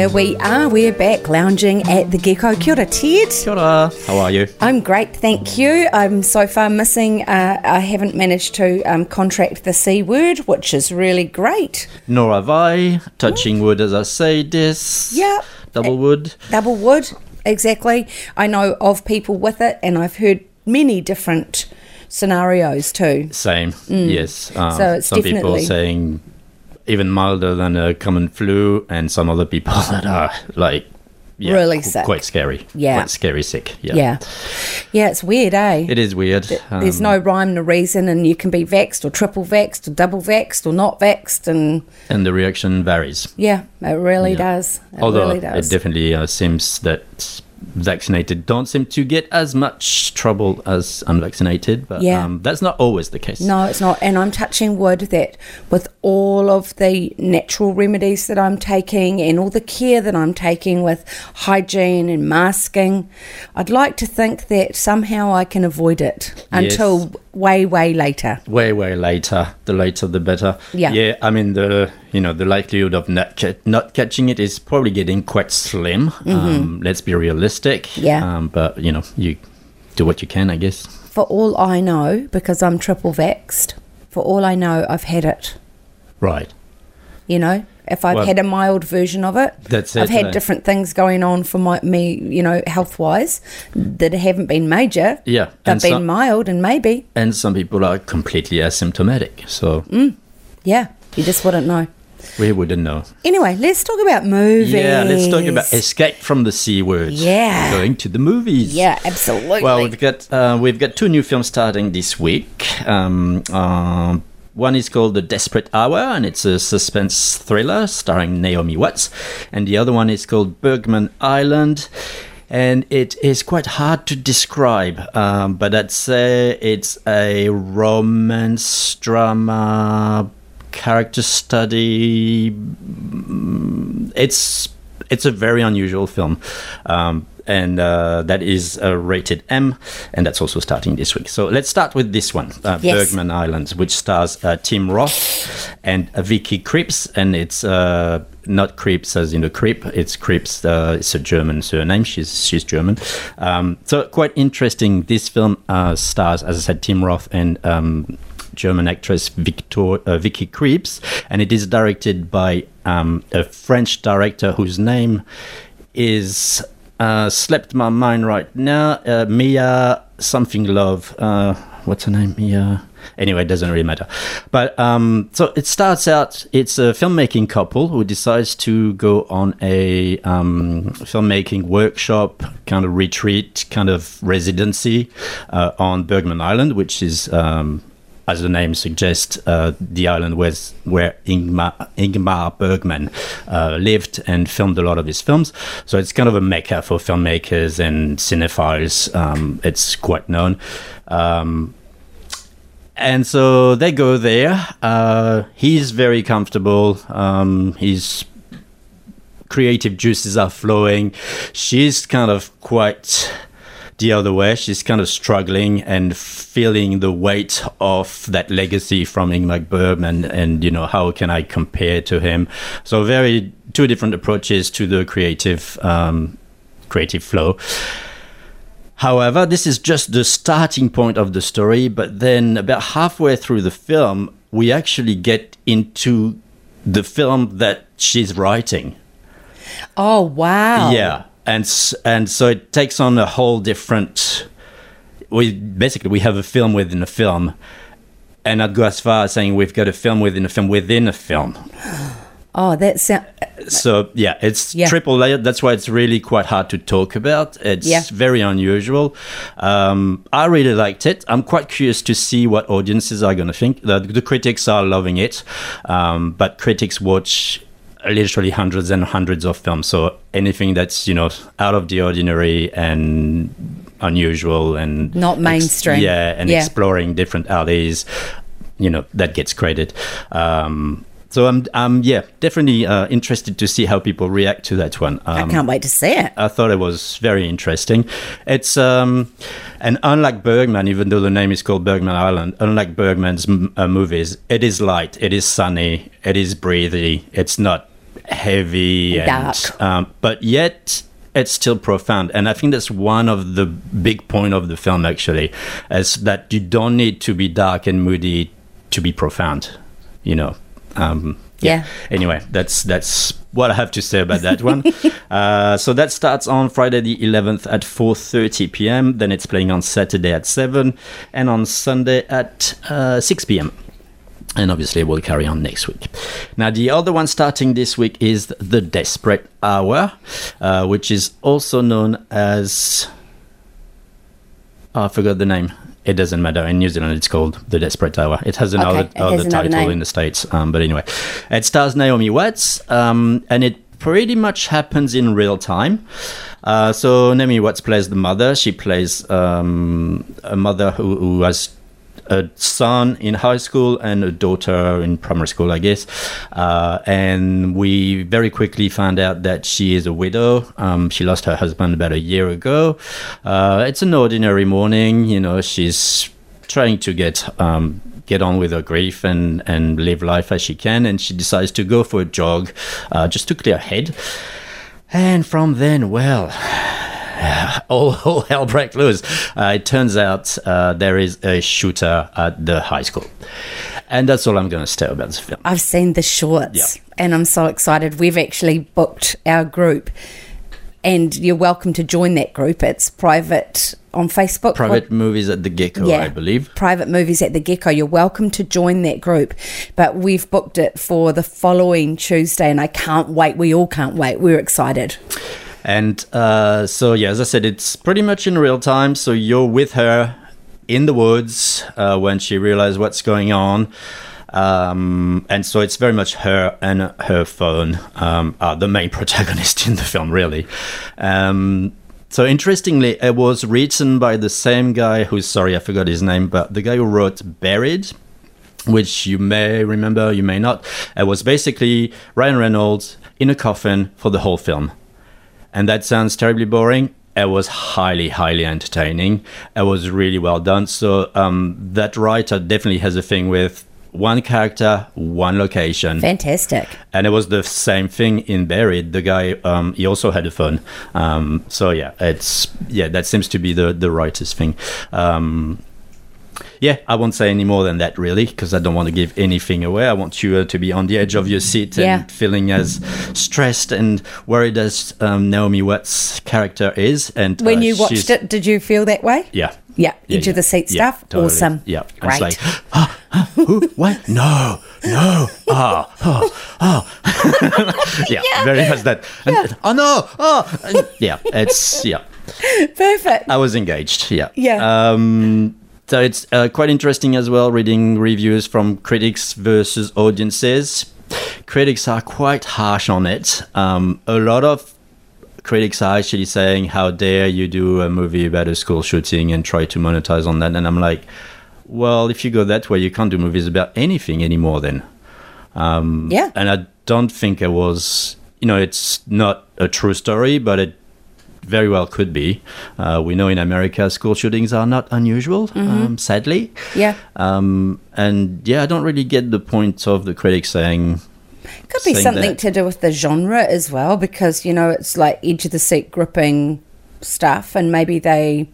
Here we are, we're back lounging at the Gecko. Kia ora, Ted. Kia ora. How are you? I'm great, thank you. I'm so far missing, uh, I haven't managed to um, contract the C word, which is really great. Nor have I. Touching wood as I say this. Yeah. Double wood. Double wood, exactly. I know of people with it, and I've heard many different scenarios too. Same. Yes. Um, Mm. So it's some people definitely- saying even milder than a common flu, and some other people that are like yeah, Really sick. quite scary. Yeah. Quite scary sick. Yeah. Yeah. Yeah, it's weird, eh? It is weird. There's Um, no rhyme nor reason, and you can be vexed or triple vexed or double vexed or not vexed, and and the reaction varies. yeah, it really Yeah. does. It Although really does. it definitely uh, seems that vaccinated don't seem to get as much trouble as unvaccinated, but Yeah. um, that's not always the case. No, it's not. And I'm touching wood that with all of the natural remedies that I'm taking and all the care that I'm taking with hygiene and masking, I'd like to think that somehow I can avoid it until way, way later. way way later the later the better Yeah. yeah i mean the you know the likelihood of not ca- not catching it is probably getting quite slim um, let's be realistic Mm-hmm. Yeah. um, but you know you do what you can i guess For all I know, because I'm triple vexed, for all I know, I've had it. right You know, if I've Well- had a mild version of it, That's I've had different things going on for my me, you know, health wise that haven't been major. Yeah, they've been some- mild and maybe, and some people are completely asymptomatic so Mm. yeah, you just wouldn't know. we wouldn't know Anyway, let's talk about movies. yeah let's talk about escape from the c word Yeah. going to the movies Yeah, absolutely. Well, we've got uh, we've got two new films starting this week. Um, um, one is called The Desperate Hour, and it's a suspense thriller starring Naomi Watts, and the other one is called Bergman Island. And it is quite hard to describe, um, but I'd say it's a romance drama character study it's it's a very unusual film, um, and uh, that is uh, rated M, and that's also starting this week. So let's start with this one, uh, Yes. Bergman Islands, which stars uh, Tim Roth and uh, Vicky Krieps, and it's uh, not Krieps as in the creep. It's Krieps. Uh, it's a German surname. She's she's German. Um, so quite interesting. This film uh, stars, as I said, Tim Roth and. Um, German actress Victor, uh, Vicky Krieps, and it is directed by um, a French director whose name is uh, slipped my mind right now. Uh, Mia something love. Uh, what's her name? Mia. Anyway, it doesn't really matter. But um, so it starts out. It's a filmmaking couple who decides to go on a um, filmmaking workshop, kind of retreat, kind of residency uh, on Bergman Island, which is um, as the name suggests, uh, the island was where Ingmar, Ingmar Bergman uh, lived and filmed a lot of his films. So it's kind of a mecca for filmmakers and cinephiles. Um, it's quite known. Um, and so they go there. Uh, he's very comfortable. Um, his creative juices are flowing. She's kind of quite the other way. She's kind of struggling and feeling the weight of that legacy from Ingmar Bergman, and you know how can I compare to him? So very two different approaches to the creative um, creative flow. However, this is just the starting point of the story, but then about halfway through the film, we actually get into the film that she's writing. oh wow. Yeah, and and so it takes on a whole different. We basically we have a film within a film, and I'd go as far as saying we've got a film within a film within a film. Oh, that sound. so yeah, it's Yeah. triple layered. That's why it's really quite hard to talk about. It's Yeah. very unusual. Um, I really liked it. I'm quite curious to see what audiences are going to think. The, the critics are loving it, um, but critics watch literally hundreds and hundreds of films. So anything that's you know out of the ordinary and unusual and Not mainstream. yeah, and Yeah. exploring different alleys, you know, that gets credit. Um, so I'm, I'm, yeah, definitely uh, interested to see how people react to that one. I Um, can't wait to see it. I thought it was very interesting. It's um, and unlike Bergman, even though the name is called Bergman Island, unlike Bergman's m- uh, movies, it is light, it is sunny, it is breathy. It's not heavy and Dark. Um, but yet it's still profound. And I think that's one of the big point of the film actually, is that you don't need to be dark and moody to be profound. You know. Um, Yeah. Anyway, that's that's what I have to say about that one. uh, so that starts on Friday the 11th at 4:30 p.m. Then it's playing on Saturday at 7, and on Sunday at uh, 6 p.m. And obviously, we'll carry on next week. Now, the other one starting this week is The Desperate Hour, uh, which is also known as. Oh, I forgot the name. It doesn't matter. In New Zealand, it's called The Desperate Hour. It has another, has other title name. in the States. Um, but anyway, it stars Naomi Watts, um, and it pretty much happens in real time. Uh, so Naomi Watts plays the mother. She plays um, a mother who, who has a son in high school and a daughter in primary school, I guess. Uh, and we very quickly found out that she is a widow. Um, she lost her husband about a year ago. Uh, it's an ordinary morning. You know, she's trying to get. Um, Get on with her grief and, and live life as she can, and she decides to go for a jog uh, just to clear her head. And from then, well, all, all hell breaks loose. Uh, it turns out uh, there is a shooter at the high school. And that's all I'm going to say about this film. I've seen the shorts Yeah. and I'm so excited. We've actually booked our group and you're welcome to join that group. It's private on Facebook. Private movies at the Gecko, I believe. Private movies at the Gecko. You're welcome to join that group. But we've booked it for the following Tuesday and I can't wait. We all can't wait. We're excited. And uh, so, yeah, as I said, it's pretty much in real time. So you're with her in the woods uh, when she realizes what's going on. Um, and so it's very much her and her phone um, are the main protagonist in the film, really. Um, so interestingly, it was written by the same guy who's sorry, I forgot his name, but the guy who wrote Buried, which you may remember, you may not. It was basically Ryan Reynolds in a coffin for the whole film. And that sounds terribly boring. It was highly, highly entertaining. It was really well done. So um, that writer definitely has a thing with one character, one location. Fantastic. And it was the same thing in Buried. The guy, um, he also had a phone. Um, so yeah, it's yeah, that seems to be the the writer's thing. Um, yeah, I won't say any more than that really, because I don't want to give anything away. I want you uh, to be on the edge of your seat and Yeah. feeling as stressed and worried as um, Naomi Watts' character is. And When uh, you watched it, did you feel that way? yeah. Yeah, Yeah, edge yeah. of the seat stuff. totally. Awesome. Yeah. Great. It's like, ah, ah, who, what? No, no. Ah, oh, oh. yeah, very much that. And, Oh, no. Oh, and- yeah, it's, yeah. Perfect. I was engaged. Yeah. Yeah. Um, so it's uh, quite interesting as well reading reviews from critics versus audiences. Critics are quite harsh on it. Um, a lot of critics are actually saying, "How dare you do a movie about a school shooting and try to monetize on that?" And I'm like, "Well, if you go that way, you can't do movies about anything anymore." Then, um, Yeah. And I don't think it was. You know, it's not a true story, but it very well could be. Uh, we know in America school shootings are not unusual, um, sadly. Yeah. Um, and yeah, I don't really get the point of the critics saying, Could be saying something that. to do with the genre as well, because you know it's like edge of the seat gripping stuff, and maybe they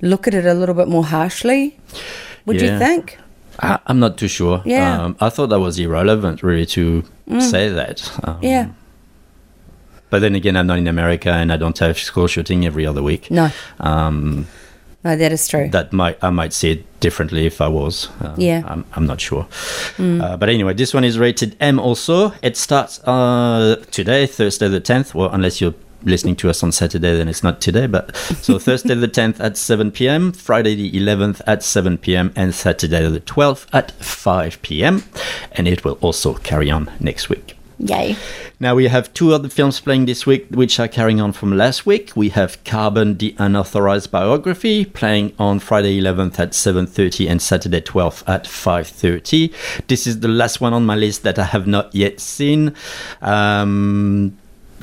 look at it a little bit more harshly. Would you think? I, I'm not too sure. Yeah. Um, I thought that was irrelevant, really, to say that. Um, Yeah. But then again, I'm not in America and I don't have school shooting every other week. No. Um, No, that is true. that might I might see it differently if I was. Uh, Yeah. I'm, I'm not sure. Uh, but anyway, this one is rated M. Also, it starts uh, today, Thursday the 10th. Well, unless you're listening to us on Saturday, then it's not today. But so Thursday the 10th at 7 p.m., Friday the 11th at 7 p.m., and Saturday the 12th at 5 p.m. And it will also carry on next week. Yay. Now we have two other films playing this week, which are carrying on from last week. We have Carbon: The Unauthorized Biography playing on Friday 11th at 7:30 and Saturday 12th at 5:30. This is the last one on my list that I have not yet seen. Um,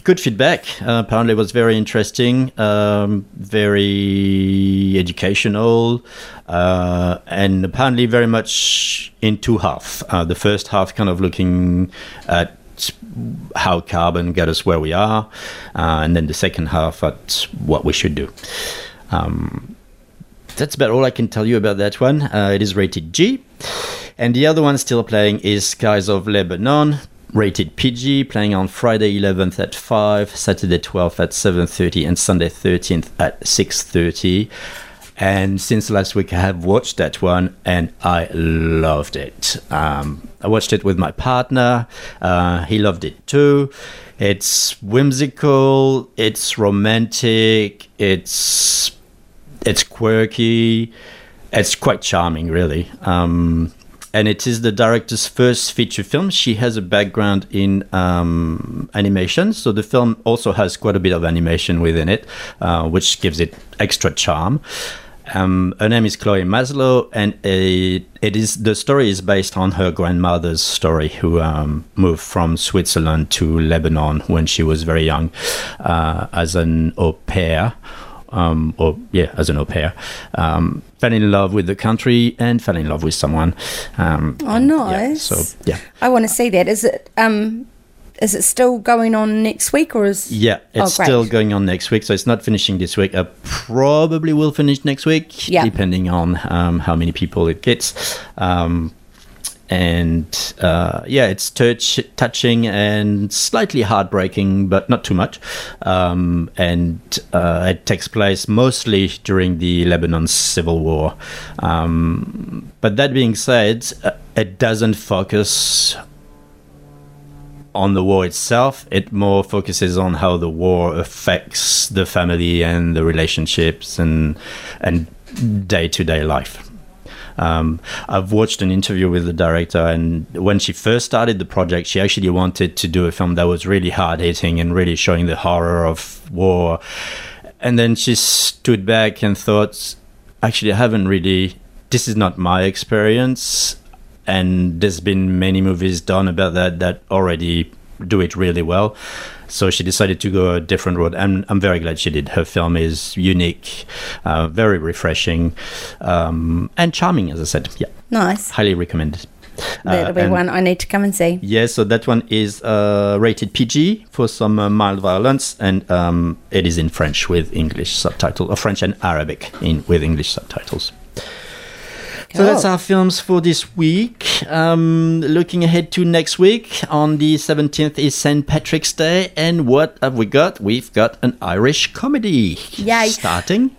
good feedback. Uh, apparently, it was very interesting, um, very educational, uh, and apparently very much in two half. Uh, the first half, kind of looking at how carbon got us where we are, uh, and then the second half at what we should do. Um, that's about all I can tell you about that one. Uh, it is rated G. And the other one still playing is Skies of Lebanon, rated PG, playing on Friday 11th at 5, Saturday 12th at 7.30, and Sunday 13th at 6.30. And since last week, I have watched that one, and I loved it. Um, I watched it with my partner. Uh, he loved it too. It's whimsical. It's romantic. It's it's quirky. It's quite charming, really. Um, and it is the director's first feature film. She has a background in um, animation, so the film also has quite a bit of animation within it, uh, which gives it extra charm. Um, her name is Chloe Mazlo, and it, it is the story is based on her grandmother's story, who um, moved from Switzerland to Lebanon when she was very young uh, as an au pair um, or yeah, as an au pair, um, fell in love with the country and fell in love with someone. Um, Oh, and, yeah, nice. so yeah, I want to see that. Is it um, is it still going on next week or is? yeah, it's Oh, still going on next week, so it's not finishing this week. I probably will finish next week, Yeah. depending on um, how many people it gets. Um, and uh, yeah, it's touch, touching and slightly heartbreaking, but not too much. Um, and uh, it takes place mostly during the Lebanon civil war. Um, but that being said, uh, it doesn't focus on the war itself. It more focuses on how the war affects the family and the relationships and and day to day life. Um, I've watched an interview with the director, and when she first started the project, she actually wanted to do a film that was really hard hitting and really showing the horror of war. And then she stood back and thought, actually, I haven't really, this is not my experience. And there's been many movies done about that that already do it really well. So she decided to go a different road, and I'm very glad she did. Her film is unique, uh, very refreshing, um, and charming, as I said. Yeah, Nice. highly recommended. That'll Uh, be one I need to come and see. Yeah, so that one is uh, rated PG for some uh, mild violence, and um, it is in French with English subtitles, or French and Arabic in with English subtitles. So that's our films for this week. Um, looking ahead to next week, on the 17th is St. Patrick's Day, and what have we got? We've got an Irish comedy Yay. starting.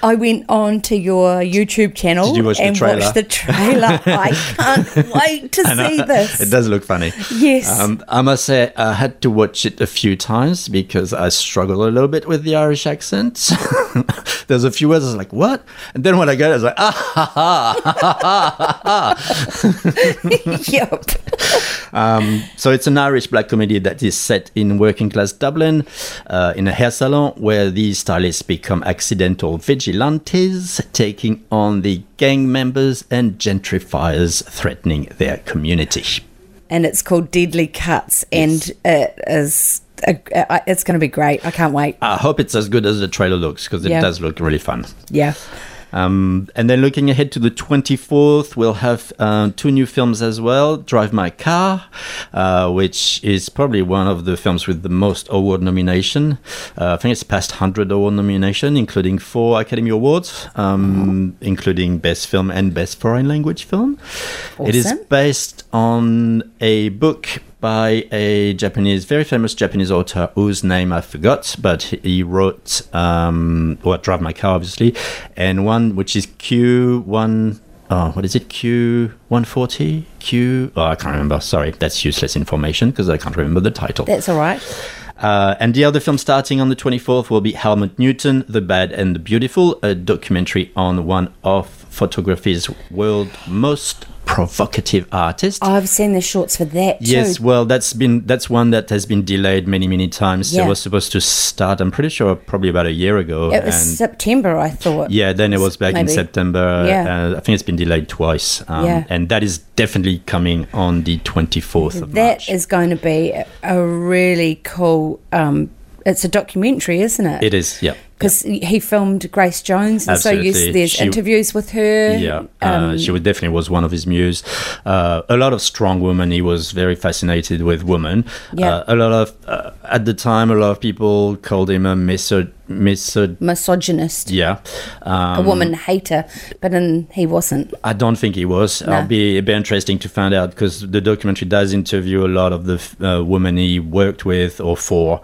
I went on to your YouTube channel Did you watch and trailer? watched the trailer. I can't wait to see this. It does look funny. Yes. Um, I must say, I had to watch it a few times because I struggle a little bit with the Irish accent. There's a few words I was like, what? And then when I got it, I was like, ah, ha, ha. yep. Um, so it's an Irish black comedy that is set in working class Dublin, uh, in a hair salon where these stylists become accidental vigilantes, taking on the gang members and gentrifiers threatening their community. And it's called Deadly Cuts, and it is. it's going to be great. I can't wait. I hope it's as good as the trailer looks because it Yeah. does look really fun. Yeah. Um, and then looking ahead to the 24th, we'll have uh, two new films as well Drive My Car, uh, which is probably one of the films with the most award nomination. Uh, I think it's past 100 award nomination, including four Academy Awards, um, including Best Film and Best Foreign Language Film. It is based on a book by a Japanese, very famous Japanese author whose name I forgot, but he wrote, um, well, Drive My Car, obviously, and one which is Q1. Oh, what is it? Q140? Q. Oh, I can't remember. Sorry, that's useless information because I can't remember the title. That's all right. Uh, and the other film starting on the 24th will be Helmut Newton, The Bad and the Beautiful, a documentary on one of photography's world most provocative artist. I've seen the shorts for that too. Yes, well, that's been that's one that has been delayed many many times. Yeah. It was supposed to start. I'm pretty sure probably about a year ago. it was September, I thought. yeah, then it was back in September. Yeah. Uh, I think it's been delayed twice. Um, Yeah. and that is definitely coming on the 24th of That March. is going to be a- a really cool. Um, it's a documentary, isn't it? it is. Yeah. Because he filmed Grace Jones, and so Absolutely. you, there's She- interviews with her. Yeah, Um, uh, she definitely was one of his muse. Uh, a lot of strong women. He was very fascinated with women. Yeah. Uh, a lot of uh, at the time, a lot of people called him a misog misog. misogynist, Yeah, um, a woman hater, but in, he wasn't. I don't think he was. No. It'll be it'd be interesting to find out because the documentary does interview a lot of the uh, women he worked with or for,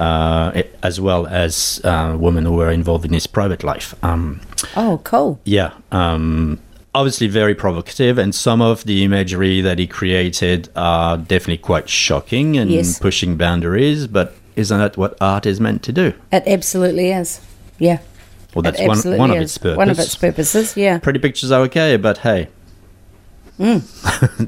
uh, as well as uh, women who were involved in his private life. Um, Oh, cool. yeah. Um, obviously very provocative, and some of the imagery that he created are definitely quite shocking and Yes. pushing boundaries. But isn't that what art is meant to do? It absolutely is. Yeah. Well, that's it one, one of its purposes. One of its purposes. Yeah. Pretty pictures are okay, but hey, Mm.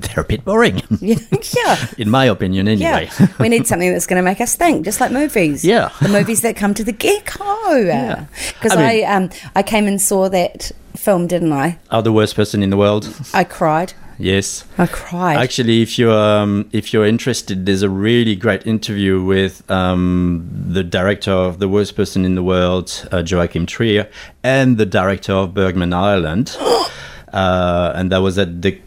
they're a bit boring, Yeah. yeah. in my opinion. Anyway. Yeah, we need something that's going to make us think, just like movies. Yeah. the movies that come to the gecko. Yeah. because I I, um I came and saw that film, didn't I? are the worst person in the world. I cried. Yes. I cried. Actually, if you're um, if you're interested, there's a really great interview with um, the director of The Worst Person in the World, uh, Joachim Trier, and the director of Bergman Island, uh, and that was at the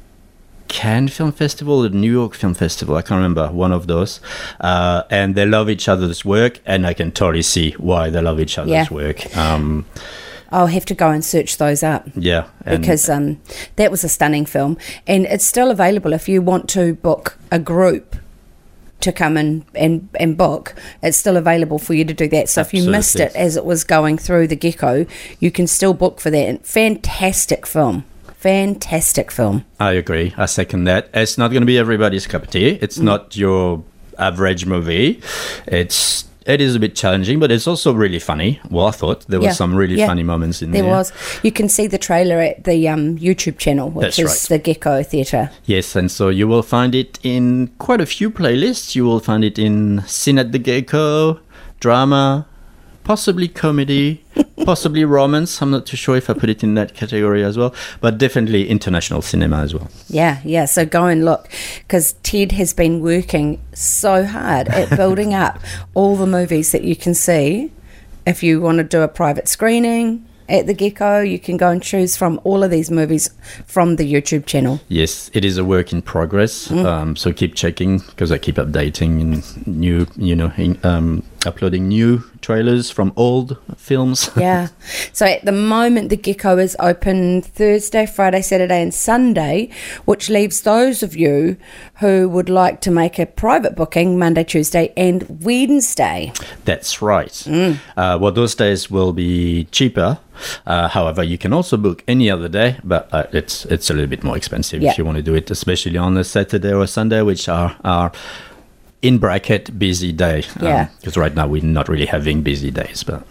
Cannes Film Festival, the New York Film Festival. I can't remember one of those. Uh, and they love each other's work, and I can totally see why they love each other's Yeah. work. Um, I'll have to go and search those up. yeah, because um, that was a stunning film, and it's still available if you want to book a group to come and, and, and book. It's still available for you to do that. So if you missed it as it was going through the Gecko, you can still book for that. Fantastic film, fantastic film. I agree. I second that. It's not going to be everybody's cup of tea. Mm. It's not your average movie. It's it is a bit challenging, but it's also really funny. Well, I thought there were Yeah, some really yeah. funny moments in There there. was. You can see the trailer at the um, YouTube channel, which That's is right. the Gecko Theatre. Yes, and so you will find it in quite a few playlists. You will find it in Sin at the Gecko, drama, possibly comedy, possibly romance. I'm not too sure if I put it in that category as well, but definitely international cinema as well. Yeah, yeah. So go and look because Ted has been working so hard at building up all the movies that you can see. If you want to do a private screening at the Gecko, you can go and choose from all of these movies from the YouTube channel. Yes, it is a work in progress. Mm. Um, so keep checking because I keep updating and new, you know, in, um, uploading new trailers from old films. Yeah. so at the moment, the Gecko is open Thursday, Friday, Saturday, and Sunday, which leaves those of you who would like to make a private booking Monday, Tuesday, and Wednesday. That's right. Mm. Uh, well, those days will be cheaper. Uh, however, you can also book any other day, but uh, it's it's a little bit more expensive Yeah. if you want to do it, especially on a Saturday or Sunday, which are are in bracket busy day. Yeah. Because right now we're not really having busy days, but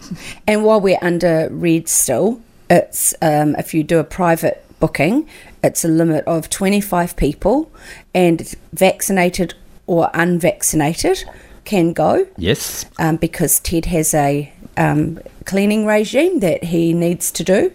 And while we're under red still, it's um, if you do a private booking, it's a limit of 25 people, and vaccinated or unvaccinated can go yes, um, because Ted has a um, cleaning regime that he needs to do.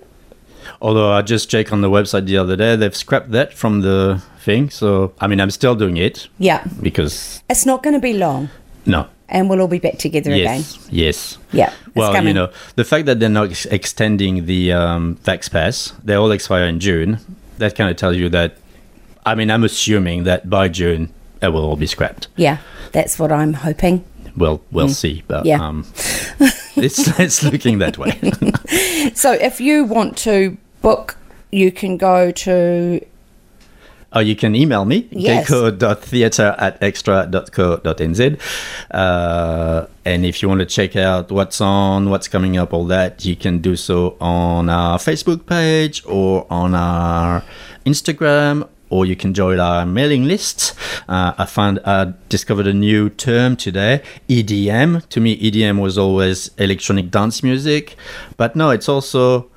Although I just checked on the website the other day, they've scrapped that from the thing. So I mean, I'm still doing it Yeah, because it's not going to be long, no, and we'll all be back together again. yes, yes. Yeah, Well, you know, the fact that they're not ex- extending the um, Vax Pass, they all expire in June. That kind of tells you that. I mean, I'm assuming that by June it will all be scrapped. Yeah, that's what I'm hoping. Well, we'll see, but Mm. Yeah. um, it's it's looking that way. So if you want to book, you can go to Oh, you can email me, Yes. gecko.theatre at extra.co.nz. Uh, and if you want to check out what's on, what's coming up, all that, you can do so on our Facebook page or on our Instagram or you can join our mailing list. Uh, I found I discovered a new term today, EDM. To me, EDM was always electronic dance music, but no, it's also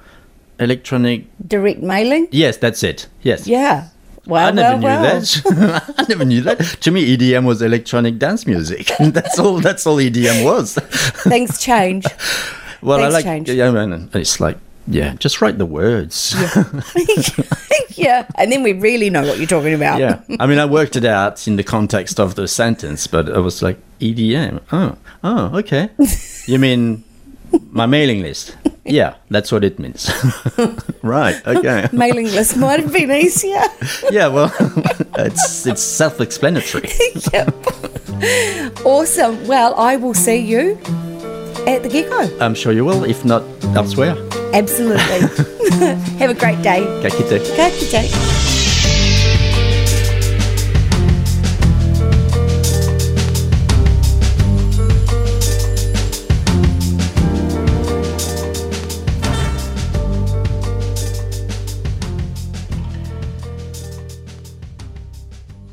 electronic. Direct mailing? Yes, that's it. Yes. Yeah. Well, I never well, knew well. that. I never knew that. To me, EDM was electronic dance music. that's all. That's all EDM was. Things change. well, Things I like. change. Yeah, man. It's like, yeah, just write the words. yeah. And then we really know what you're talking about. yeah. I mean, I worked it out in the context of the sentence, but I was like, EDM. Oh, oh, okay. You mean my mailing list? Yeah, that's what it means. right. Okay. Mailing list might have been easier. Yeah. Well, it's it's self-explanatory. yep. Awesome. Well, I will see you at the gecko. I'm sure you will, if not elsewhere. Absolutely. have a great day. Ka kite. Ka kite.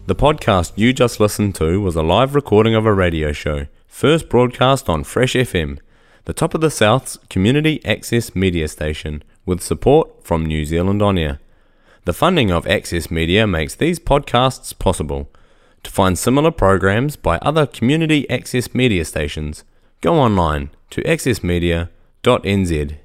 The podcast you just listened to was a live recording of a radio show, first broadcast on Fresh FM, the top of the South's community access media station, with support from New Zealand On Air. The funding of Access Media makes these podcasts possible. To find similar programs by other community access media stations, go online to accessmedia.nz